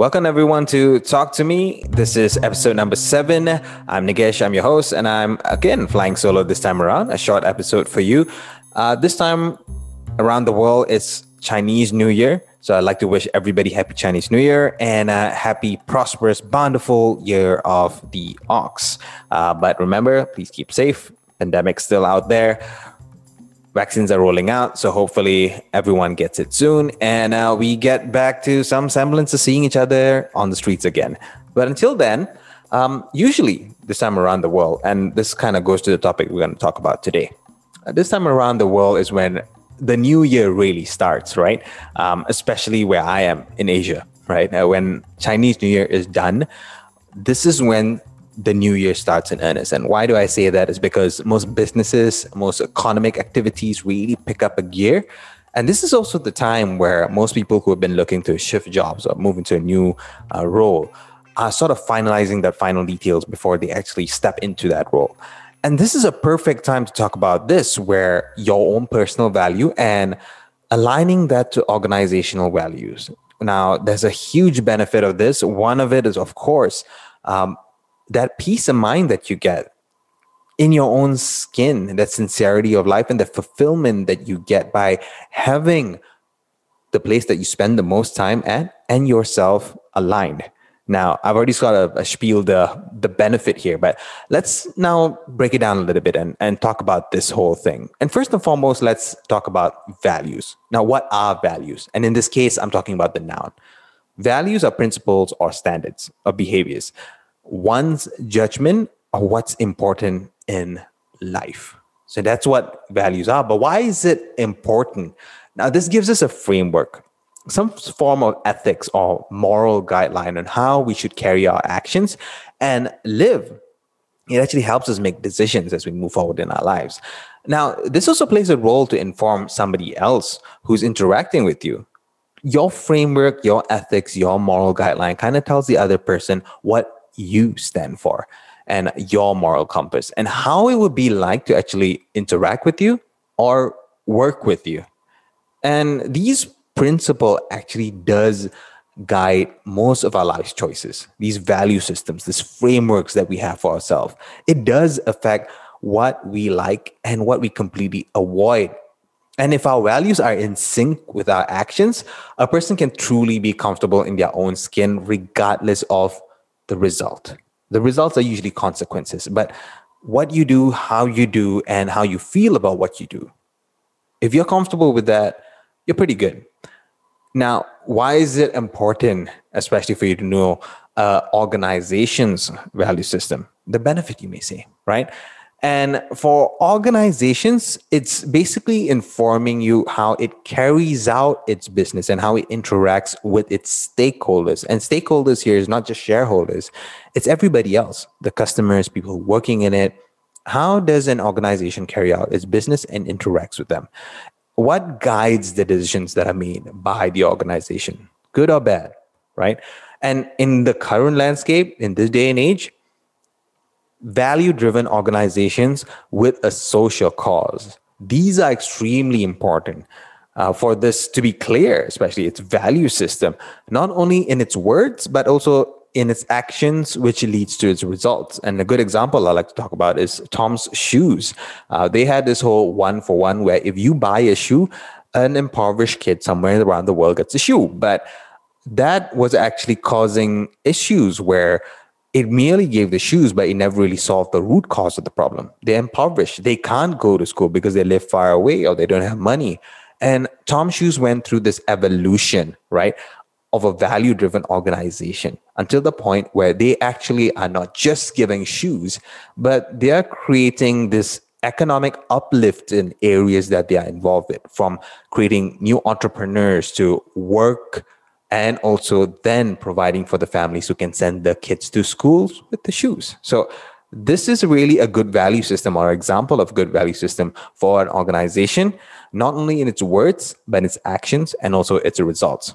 Welcome everyone to Talk to Me. This is episode number seven. I'm Nigesh, I'm your host, and I'm again flying solo this time around. A short episode for you. Uh, this time around the world, it's Chinese New Year. So I'd like to wish everybody happy Chinese New Year and a happy, prosperous, bountiful year of the ox. Uh, but remember, please keep safe. Pandemic still out there vaccines are rolling out so hopefully everyone gets it soon. And uh, we get back to some semblance of seeing each other on the streets again. But until then um, usually this time around the world and this kind of goes to the topic we're going to talk about today. Uh, this time around the world is when the new year really starts right? Um, especially where i am in asia right? Uh, when chinese new year is done this is when the new year starts in earnest. And why do I say that? Is because most businesses, most economic activities really pick up a gear. And this is also the time where most people who have been looking to shift jobs or move into a new uh, role are sort of finalizing their final details before they actually step into that role. And this is a perfect time to talk about this, where your own personal value and aligning that to organizational values. Now, there's a huge benefit of this. One of it is, of course, um, that peace of mind that you get in your own skin, that sincerity of life and the fulfillment that you get by having the place that you spend the most time at and yourself aligned. Now, I've already of uh, a spiel the, the benefit here, but let's now break it down a little bit and, and talk about this whole thing. And first and foremost, let's talk about values. Now, what are values? And in this case, I'm talking about the noun. Values are principles or standards of behaviors one's judgment of what's important in life. So that's what values are. But why is it important? Now, this gives us a framework, some form of ethics or moral guideline on how we should carry our actions and live. It actually helps us make decisions as we move forward in our lives. Now, this also plays a role to inform somebody else who's interacting with you. Your framework, your ethics, your moral guideline kind of tells the other person what you stand for and your moral compass and how it would be like to actually interact with you or work with you. And these principle actually does guide most of our life choices. These value systems, these frameworks that we have for ourselves. It does affect what we like and what we completely avoid. And if our values are in sync with our actions, a person can truly be comfortable in their own skin, regardless of the result. The results are usually consequences, but what you do, how you do, and how you feel about what you do. If you're comfortable with that, you're pretty good. Now, why is it important, especially for you to know uh, organization's value system? The benefit, you may say, right? And for organizations, it's basically informing you how it carries out its business and how it interacts with its stakeholders. And stakeholders here is not just shareholders, it's everybody else the customers, people working in it. How does an organization carry out its business and interacts with them? What guides the decisions that are made by the organization, good or bad, right? And in the current landscape, in this day and age, value driven organizations with a social cause. These are extremely important. Uh, for this to be clear, especially its value system, not only in its words, but also in its actions, which leads to its results. And a good example I like to talk about is Tom's shoes. Uh, they had this whole one for one where if you buy a shoe, an impoverished kid somewhere around the world gets a shoe. But that was actually causing issues where it merely gave the shoes, but it never really solved the root cause of the problem. They're impoverished. They can't go to school because they live far away or they don't have money. And Tom Shoes went through this evolution, right, of a value driven organization until the point where they actually are not just giving shoes, but they are creating this economic uplift in areas that they are involved with, from creating new entrepreneurs to work and also then providing for the families who can send their kids to schools with the shoes. So this is really a good value system or example of good value system for an organization, not only in its words, but its actions and also its results.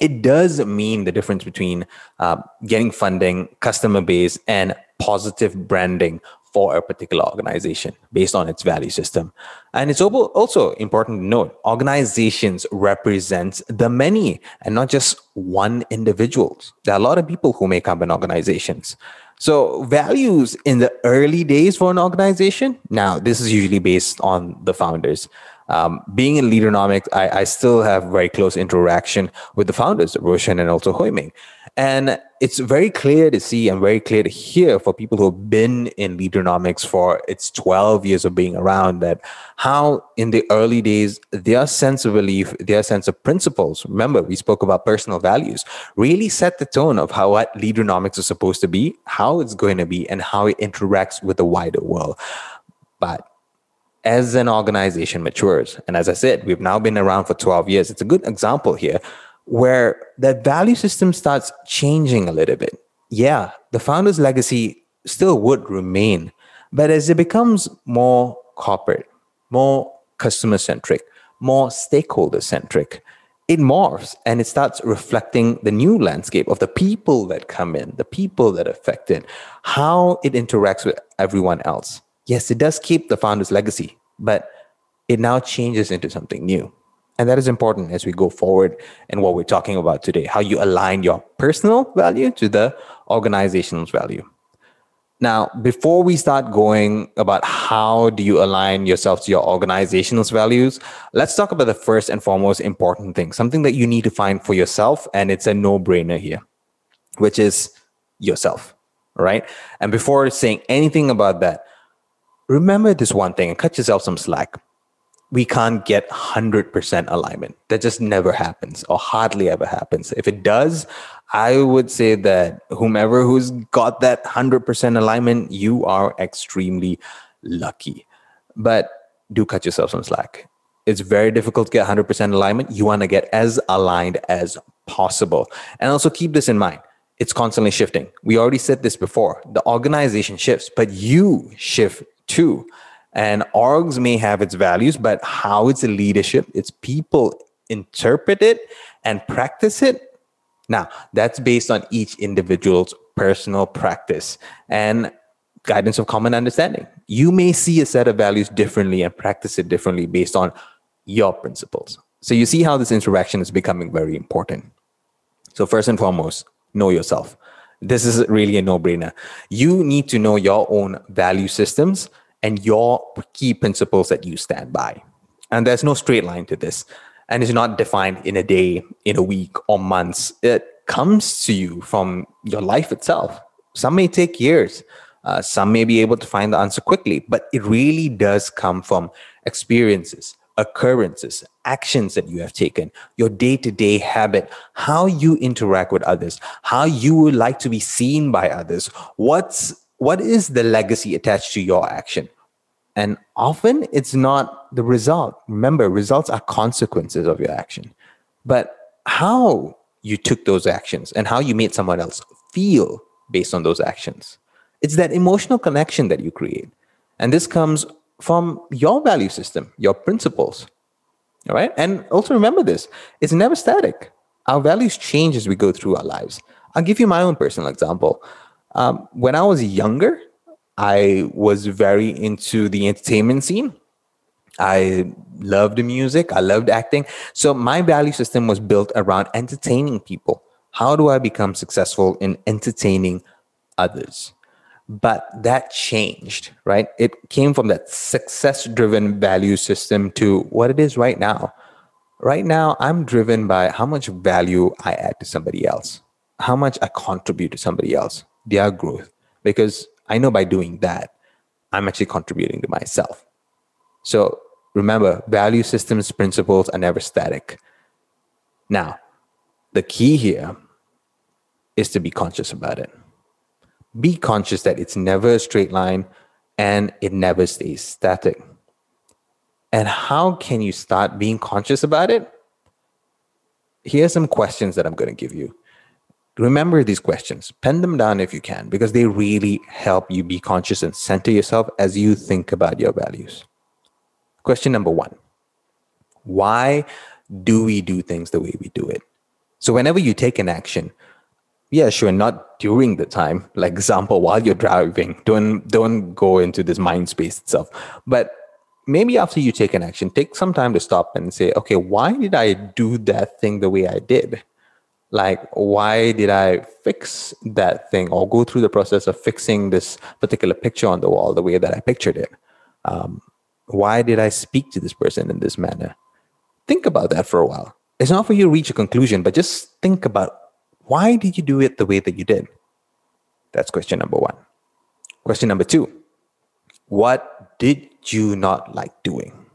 It does mean the difference between uh, getting funding, customer base, and positive branding for a particular organization based on its value system. And it's also important to note organizations represent the many and not just one individual. There are a lot of people who make up an organizations. So values in the early days for an organization, now this is usually based on the founders. Um, being in Leaderonomics, I, I, still have very close interaction with the founders, Roshan and also Hoiming. And it's very clear to see and very clear to hear for people who have been in Leaderonomics for its 12 years of being around that how in the early days, their sense of belief, their sense of principles, remember, we spoke about personal values, really set the tone of how what Leaderonomics is supposed to be, how it's going to be, and how it interacts with the wider world. But as an organization matures, and as I said, we've now been around for 12 years, it's a good example here where that value system starts changing a little bit. Yeah, the founder's legacy still would remain, but as it becomes more corporate, more customer centric, more stakeholder centric, it morphs and it starts reflecting the new landscape of the people that come in, the people that affect it, how it interacts with everyone else. Yes, it does keep the founder's legacy, but it now changes into something new. And that is important as we go forward in what we're talking about today how you align your personal value to the organization's value. Now, before we start going about how do you align yourself to your organization's values, let's talk about the first and foremost important thing, something that you need to find for yourself. And it's a no brainer here, which is yourself. Right. And before saying anything about that, remember this one thing and cut yourself some slack we can't get 100% alignment. That just never happens or hardly ever happens. If it does, I would say that whomever who's got that 100% alignment, you are extremely lucky. But do cut yourself some slack. It's very difficult to get 100% alignment. You want to get as aligned as possible. And also keep this in mind. It's constantly shifting. We already said this before. The organization shifts, but you shift too. And orgs may have its values, but how its leadership, its people interpret it and practice it. Now, that's based on each individual's personal practice and guidance of common understanding. You may see a set of values differently and practice it differently based on your principles. So you see how this interaction is becoming very important. So, first and foremost, know yourself. This is really a no brainer. You need to know your own value systems and your key principles that you stand by. And there's no straight line to this. And it's not defined in a day, in a week, or months. It comes to you from your life itself. Some may take years. Uh, some may be able to find the answer quickly, but it really does come from experiences, occurrences, actions that you have taken, your day to day habit, how you interact with others, how you would like to be seen by others, what's what is the legacy attached to your action? And often it's not the result. Remember, results are consequences of your action. But how you took those actions and how you made someone else feel based on those actions. It's that emotional connection that you create. And this comes from your value system, your principles. All right. And also remember this it's never static. Our values change as we go through our lives. I'll give you my own personal example. Um, when I was younger, I was very into the entertainment scene. I loved music. I loved acting. So my value system was built around entertaining people. How do I become successful in entertaining others? But that changed, right? It came from that success driven value system to what it is right now. Right now, I'm driven by how much value I add to somebody else, how much I contribute to somebody else their growth because I know by doing that, I'm actually contributing to myself. So remember, value systems principles are never static. Now, the key here is to be conscious about it. Be conscious that it's never a straight line and it never stays static. And how can you start being conscious about it? Here are some questions that I'm going to give you remember these questions pen them down if you can because they really help you be conscious and center yourself as you think about your values question number one why do we do things the way we do it so whenever you take an action yeah, sure, not during the time. Like example, while you're driving, don't don't go into this mind space itself. But maybe after you take an action, take some time to stop and say, okay, why did I do that thing the way I did? Like, why did I fix that thing or go through the process of fixing this particular picture on the wall the way that I pictured it? Um, why did I speak to this person in this manner? Think about that for a while. It's not for you to reach a conclusion, but just think about why did you do it the way that you did? That's question number one. Question number two What did you not like doing?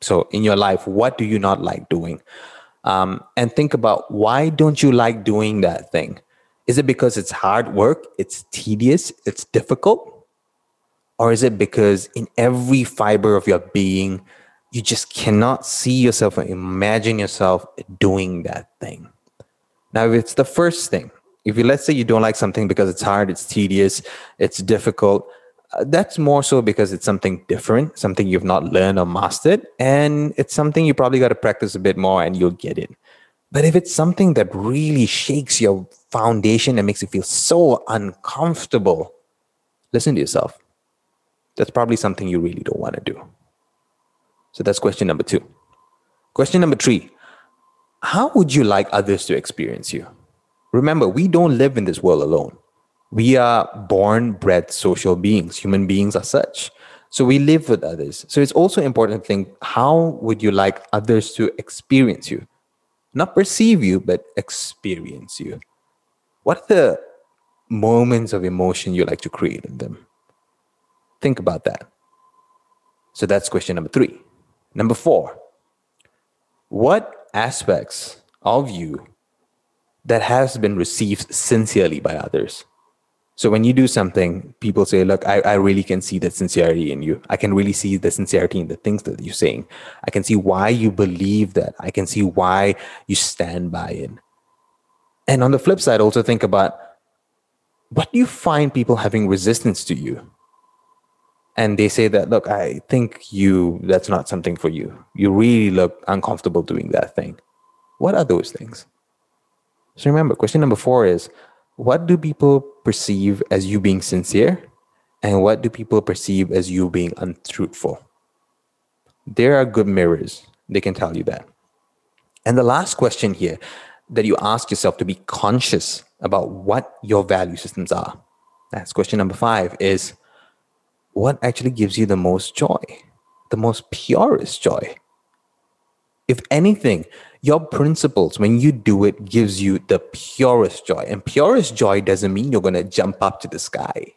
So, in your life, what do you not like doing? Um, and think about why don't you like doing that thing? Is it because it's hard work, it's tedious, it's difficult? Or is it because in every fiber of your being, you just cannot see yourself or imagine yourself doing that thing? Now, if it's the first thing, if you let's say you don't like something because it's hard, it's tedious, it's difficult, Uh, that's more so because it's something different, something you've not learned or mastered, and it's something you probably got to practice a bit more and you'll get it. But if it's something that really shakes your foundation and makes you feel so uncomfortable, listen to yourself. That's probably something you really don't want to do. So that's question number two. Question number three how would you like others to experience you? Remember, we don't live in this world alone. We are born, bred social beings. Human beings are such. So we live with others. So it's also important to think how would you like others to experience you? Not perceive you, but experience you. What are the moments of emotion you like to create in them? Think about that. So that's question number three. Number four, what aspects of you that has been received sincerely by others. So when you do something, people say, look, I, I really can see the sincerity in you. I can really see the sincerity in the things that you're saying. I can see why you believe that. I can see why you stand by it. And on the flip side, also think about what do you find people having resistance to you? and they say that look i think you that's not something for you you really look uncomfortable doing that thing what are those things so remember question number four is what do people perceive as you being sincere and what do people perceive as you being untruthful? There are good mirrors. They can tell you that. And the last question here that you ask yourself to be conscious about what your value systems are. That's question number five is what actually gives you the most joy, the most purest joy. If anything, your principles, when you do it, gives you the purest joy. And purest joy doesn't mean you're going to jump up to the sky.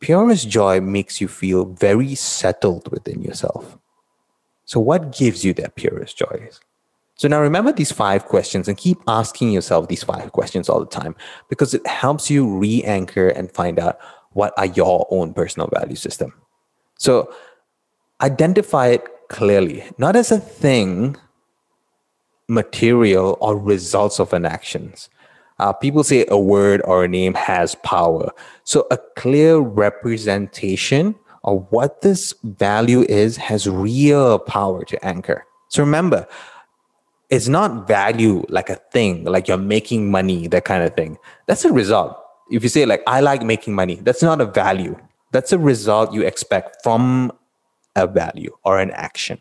Purest joy makes you feel very settled within yourself. So, what gives you that purest joy? So, now remember these five questions and keep asking yourself these five questions all the time because it helps you re anchor and find out what are your own personal value system so identify it clearly. Not as a thing material or results of an actions. Uh, people say a word or a name has power. So a clear representation of what this value is has real power to anchor. So remember it's not value like a thing like you're making money that kind of thing. That's a result. If you say like i like making money that's not a value. That's a result you expect from a value or an action.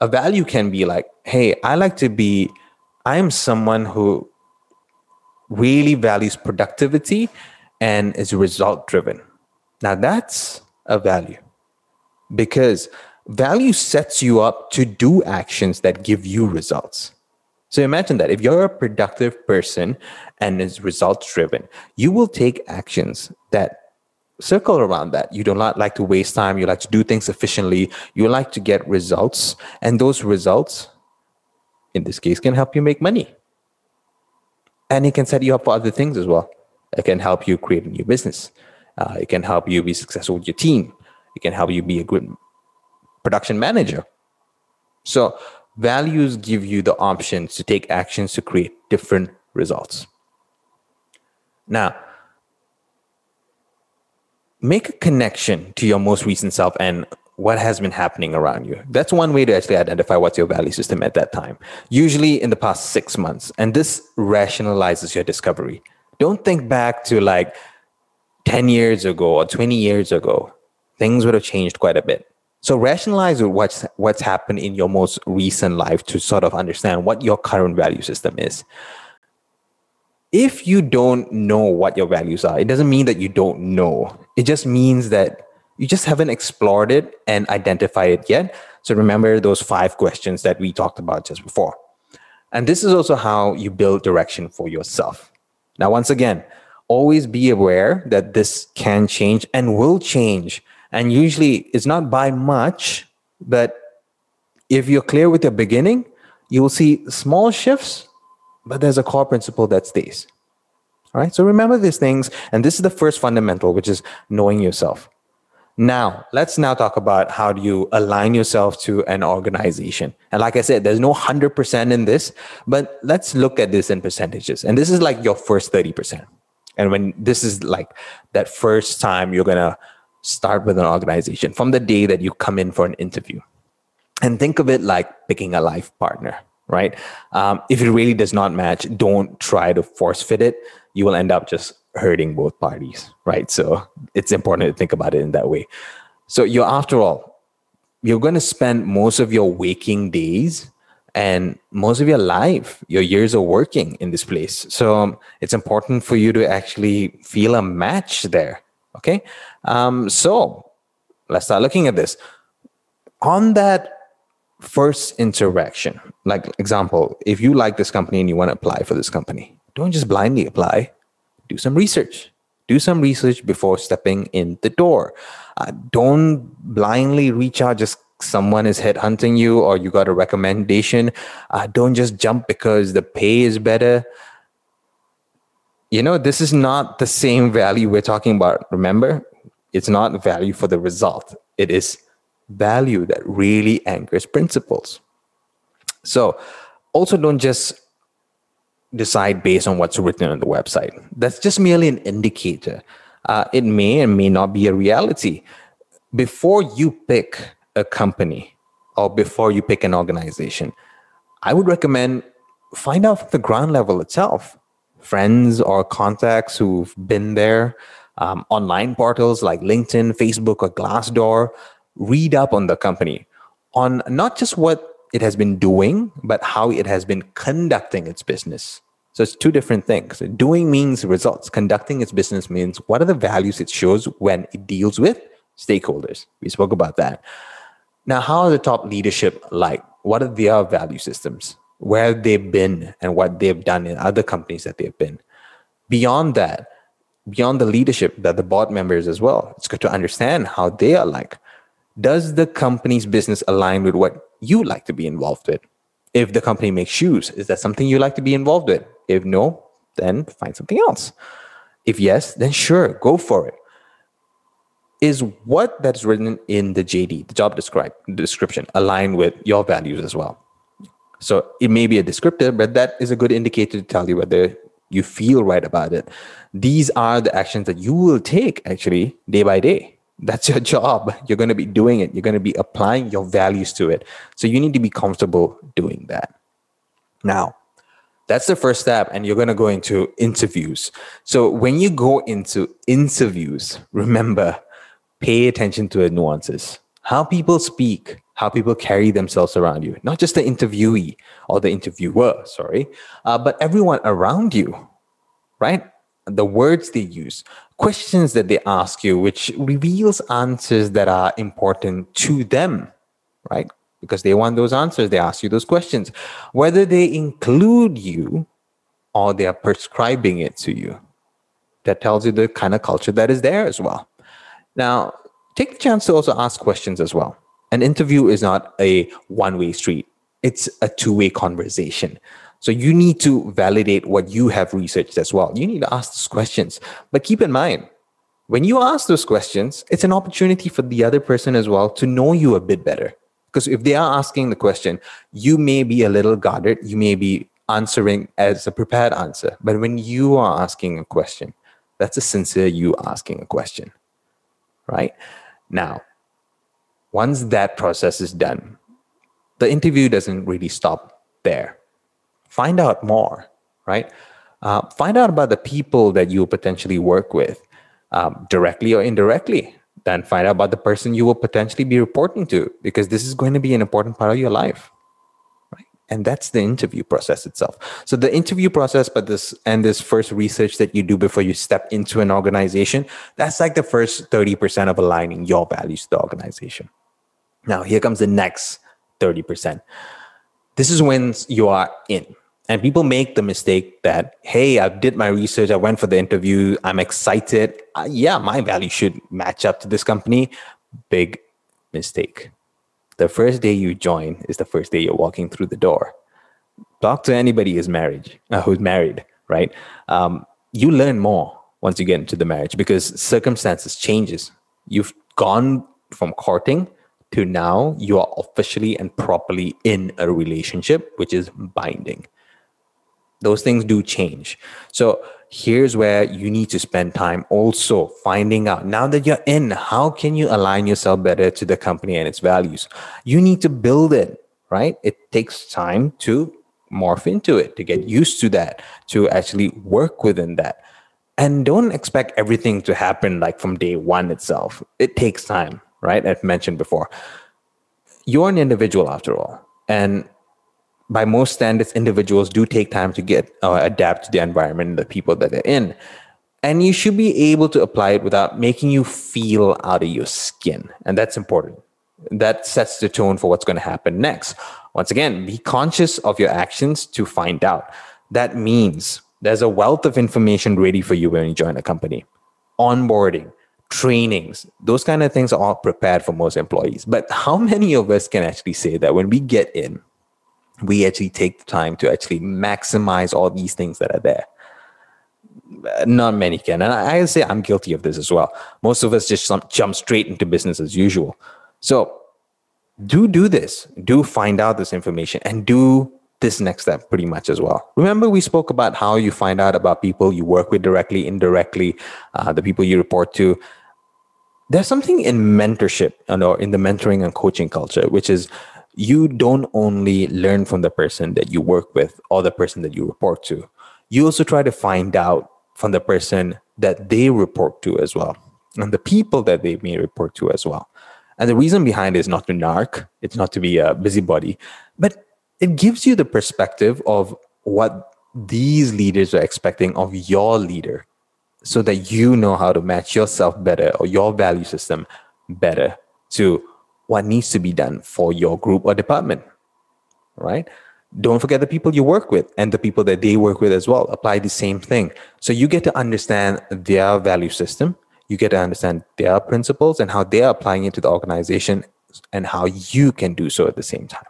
A value can be like hey i like to be i am someone who really values productivity and is result driven now that's a value because value sets you up to do actions that give you results. So imagine that if you're a productive person and is results driven, you will take actions that circle around that. You do not like to waste time. You like to do things efficiently. You like to get results. And those results, in this case, can help you make money. And it can set you up for other things as well. It can help you create a new business. Uh, it can help you be successful with your team. It can help you be a good production manager. So Values give you the options to take actions to create different results. Now, make a connection to your most recent self and what has been happening around you. That's one way to actually identify what's your value system at that time, usually in the past six months. And this rationalizes your discovery. Don't think back to like 10 years ago or 20 years ago. Things would have changed quite a bit. So rationalize what's what's happened in your most recent life to sort of understand what your current value system is. If you don't know what your values are, it doesn't mean that you don't know. It just means that you just haven't explored it and identified it yet. So remember those five questions that we talked about just before. And this is also how you build direction for yourself. Now, once again, always be aware that this can change and will change and usually it's not by much, but if you're clear with your beginning, you will see small shifts, but there's a core principle that stays. All right. So remember these things. And this is the first fundamental, which is knowing yourself. Now, let's now talk about how do you align yourself to an organization. And like I said, there's no 100% in this, but let's look at this in percentages. And this is like your first 30%. And when this is like that first time you're going to start with an organization from the day that you come in for an interview. And think of it like picking a life partner, right? Um, if it really does not match, don't try to force fit it. You will end up just hurting both parties, right? So it's important to think about it in that way. So you're, after all, you're going to spend most of your waking days and most of your life, your years of working in this place. So um, it's important for you to actually feel a match there. Okay. Um, so let's start looking at this. On that first interaction, like example, if you like this company and you want to apply for this company, don't just blindly apply. Do some research. Do some research before stepping in the door. Uh, don't blindly reach out just someone is headhunting you or you got a recommendation. Uh, don't just jump because the pay is better you know, this is not the same value we're talking about. Remember, it's not value for the result, it is value that really anchors principles. So, also don't just decide based on what's written on the website. That's just merely an indicator. Uh, it may and may not be a reality. Before you pick a company or before you pick an organization, I would recommend find out from the ground level itself friends or contacts who've been there, um, online portals like LinkedIn, Facebook, or Glassdoor, read up on the company on not just what it has been doing, but how it has been conducting its business. So it's two different things. Doing means results. Conducting its business means what are the values it shows when it deals with stakeholders. We spoke about that. Now, how are the top leadership like? What are their value systems? where they've been and what they've done in other companies that they've been. Beyond that, beyond the leadership, that the board members as well, it's good to understand how they are like. Does the company's business align with what you like to be involved with? If the company makes shoes, is that something you like to be involved with? If no, then find something else. If yes, then sure, go for it. Is what that's written in the JD, the job describe, description, aligned with your values as well? So it may be a descriptor, but that is a good indicator to tell you whether you feel right about it. These are the actions that you will take actually day by day. That's your job. You're going to be doing it. You're going to be applying your values to it. So you need to be comfortable doing that. Now, that's the first step. And you're going to go into interviews. So when you go into interviews, remember, pay attention to the nuances, how people speak, how people carry themselves around you, not just the interviewee or the interviewer, sorry, uh, but everyone around you, right? The words they use, questions that they ask you, which reveals answers that are important to them, right? Because they want those answers, they ask you those questions. Whether they include you or they are prescribing it to you, that tells you the kind of culture that is there as well. Now, take the chance to also ask questions as well an interview is not a one way street, it's a two way conversation. So you need to validate what you have researched as well. You need to ask those questions. But keep in mind, when you ask those questions, it's an opportunity for the other person as well to know you a bit better. Because if they are asking the question, you may be a little guarded, you may be answering as a prepared answer. But when you are asking a question, that's a sincere you asking a question, right? Now, once that process is done, the interview doesn't really stop there. Find out more, right? Uh, find out about the people that you potentially work with um, directly or indirectly. Then find out about the person you will potentially be reporting to because this is going to be an important part of your life. Right? And that's the interview process itself. So the interview process, but this and this first research that you do before you step into an organization, that's like the first 30% of aligning your values to the organization. Now, here comes the next 30%. This is when you are in. And people make the mistake that, hey, I did my research, I went for the interview, I'm excited. Uh, yeah, my value should match up to this company. Big mistake. The first day you join is the first day you're walking through the door. Talk to anybody who's married, uh, who's married, right? Um, you learn more once you get into the marriage because circumstances changes. You've gone from courting to now you are officially and properly in a relationship, which is binding. Those things do change. So here's where you need to spend time also finding out now that you're in, how can you align yourself better to the company and its values? You need to build it, right? It takes time to morph into it, to get used to that, to actually work within that. And don't expect everything to happen like from day one itself. It takes time right? I've mentioned before. You're an individual after all. And by most standards, individuals do take time to get uh, adapt to the environment and the people that they're in. And you should be able to apply it without making you feel out of your skin. And that's important. That sets the tone for what's going to happen next. Once again, be conscious of your actions to find out. That means there's a wealth of information ready for you when you join a company. Onboarding, trainings, those kind of things are all prepared for most employees. But how many of us can actually say that when we get in, we actually take the time to actually maximize all these things that are there? Not many can. And I, say I'm guilty of this as well. Most of us just jump straight into business as usual. So do do this, do find out this information and do this next step pretty much as well. Remember, we spoke about how you find out about people you work with directly, indirectly, uh, the people you report to there's something in mentorship you know, in the mentoring and coaching culture, which is you don't only learn from the person that you work with or the person that you report to. You also try to find out from the person that they report to as well, and the people that they may report to as well. And the reason behind is not to narc, it's not to be a busybody, but it gives you the perspective of what these leaders are expecting of your leader so that you know how to match yourself better or your value system better to what needs to be done for your group or department right? Don't forget the people you work with and the people that they work with as well. Apply the same thing. So you get to understand their value system. You get to understand their principles and how they're applying it to the organization and how you can do so at the same time.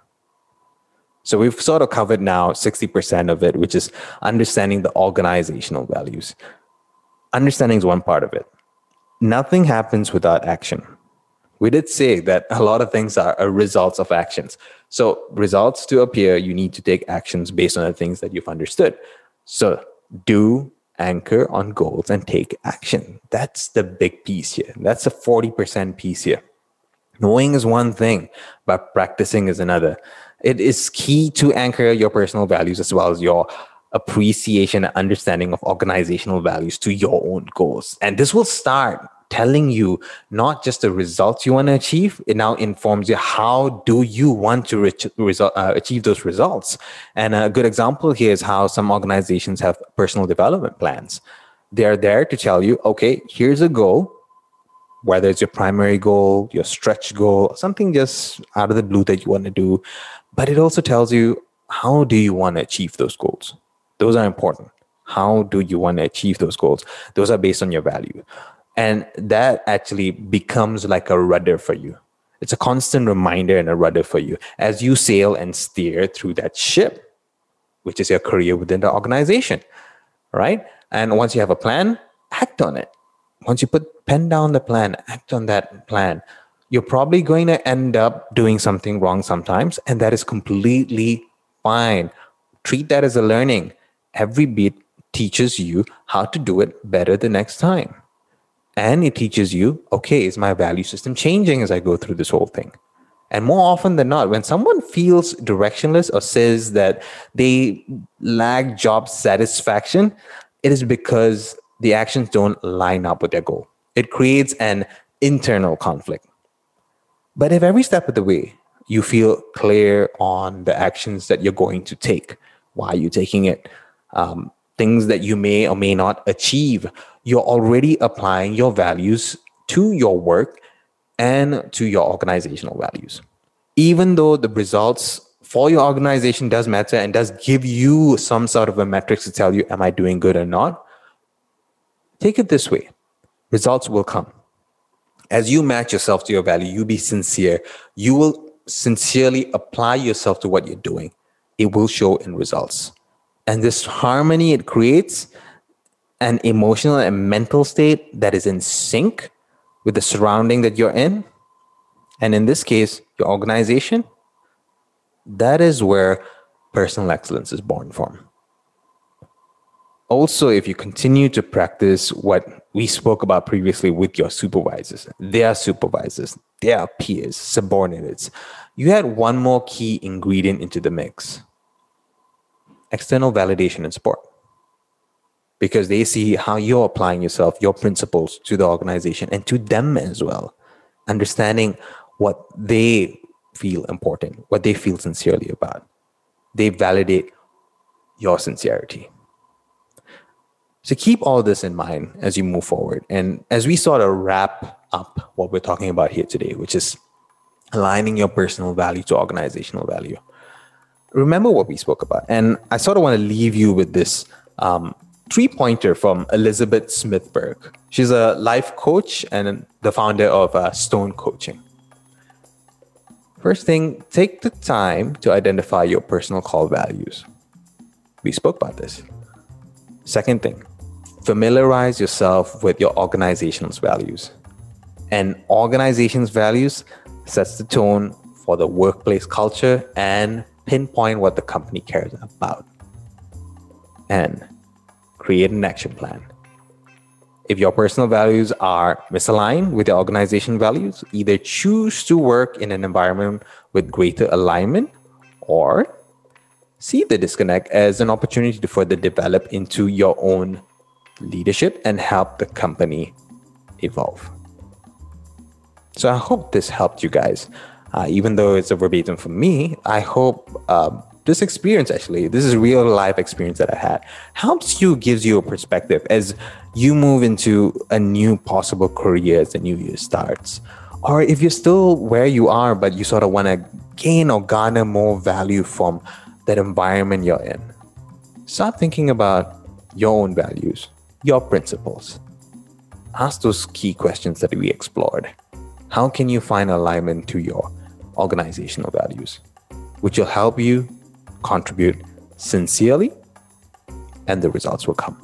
So we've sort of covered now 60% of it which is understanding the organizational values. Understanding is one part of it. Nothing happens without action. We did say that a lot of things are, results of actions. So, results to appear, you need to take actions based on the things that you've understood. So, do anchor on goals and take action. That's the big piece here. That's a 40% piece here. Knowing is one thing, but practicing is another. It is key to anchor your personal values as well as your appreciation and understanding of organizational values to your own goals. And this will start telling you not just the results you want to achieve it now informs you how do you want to reach, uh, achieve those results and a good example here is how some organizations have personal development plans they're there to tell you okay here's a goal whether it's your primary goal your stretch goal something just out of the blue that you want to do but it also tells you how do you want to achieve those goals those are important. How do you want to achieve those goals? Those are based on your value. And that actually becomes like a rudder for you. It's a constant reminder and a rudder for you as you sail and steer through that ship, which is your career within the organization. Right. And once you have a plan, act on it. Once you put pen down the plan, act on that plan. You're probably going to end up doing something wrong sometimes, and that is completely fine. Treat that as a learning every beat teaches you how to do it better the next time. And it teaches you, okay, is my value system changing as I go through this whole thing? And more often than not, when someone feels directionless or says that they lack job satisfaction, it is because the actions don't line up with their goal. It creates an internal conflict. But if every step of the way you feel clear on the actions that you're going to take, why are you taking it, um, things that you may or may not achieve, you're already applying your values to your work and to your organizational values. Even though the results for your organization does matter and does give you some sort of a metric to tell you, am I doing good or not? Take it this way results will come. As you match yourself to your value, you be sincere. You will sincerely apply yourself to what you're doing. It will show in results. And this harmony it creates an emotional and mental state that is in sync with the surrounding that you're in. And in this case, your organization, that is where personal excellence is born from. Also, if you continue to practice what we spoke about previously with your supervisors, their supervisors, their peers, subordinates, you add one more key ingredient into the mix external validation and support because they see how you're applying yourself, your principles to the organization and to them as well. Understanding what they feel important, what they feel sincerely about. They validate your sincerity. So keep all this in mind as you move forward. And as we sort of wrap up what we're talking about here today, which is aligning your personal value to organizational value, remember what we spoke about. And I sort of want to leave you with this um, three pointer from Elizabeth Smithberg. She's a life coach and the founder of uh, Stone Coaching. First thing, take the time to identify your personal core values. We spoke about this. Second thing, familiarize yourself with your organization's values. And organization's values sets the tone for the workplace culture and pinpoint what the company cares about. And create an action plan. If your personal values are misaligned with your organization values, either choose to work in an environment with greater alignment or see the disconnect as an opportunity to further develop into your own leadership and help the company evolve. So I hope this helped you guys. Uh, even though it's a verbatim from me, I hope um, this experience actually, this is real life experience that I had, helps you, gives you a perspective as you move into a new possible career as the new year starts. Or if you're still where you are, but you sort of want to gain or garner more value from that environment you're in, start thinking about your own values your principles. Ask those key questions that we explored. How can you find alignment to your organizational values, which will help you contribute sincerely, and the results will come.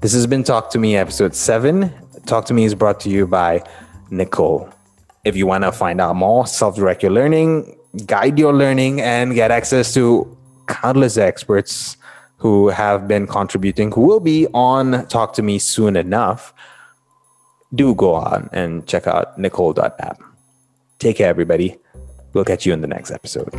This has been Talk to Me, episode seven. Talk to Me is brought to you by Nicole. If you want to find out more, self direct your learning, guide your learning, and get access to countless experts who have been contributing, who will be on Talk to Me soon enough, do go on and check out nicole.app. Take care, everybody. We'll catch you in the next episode.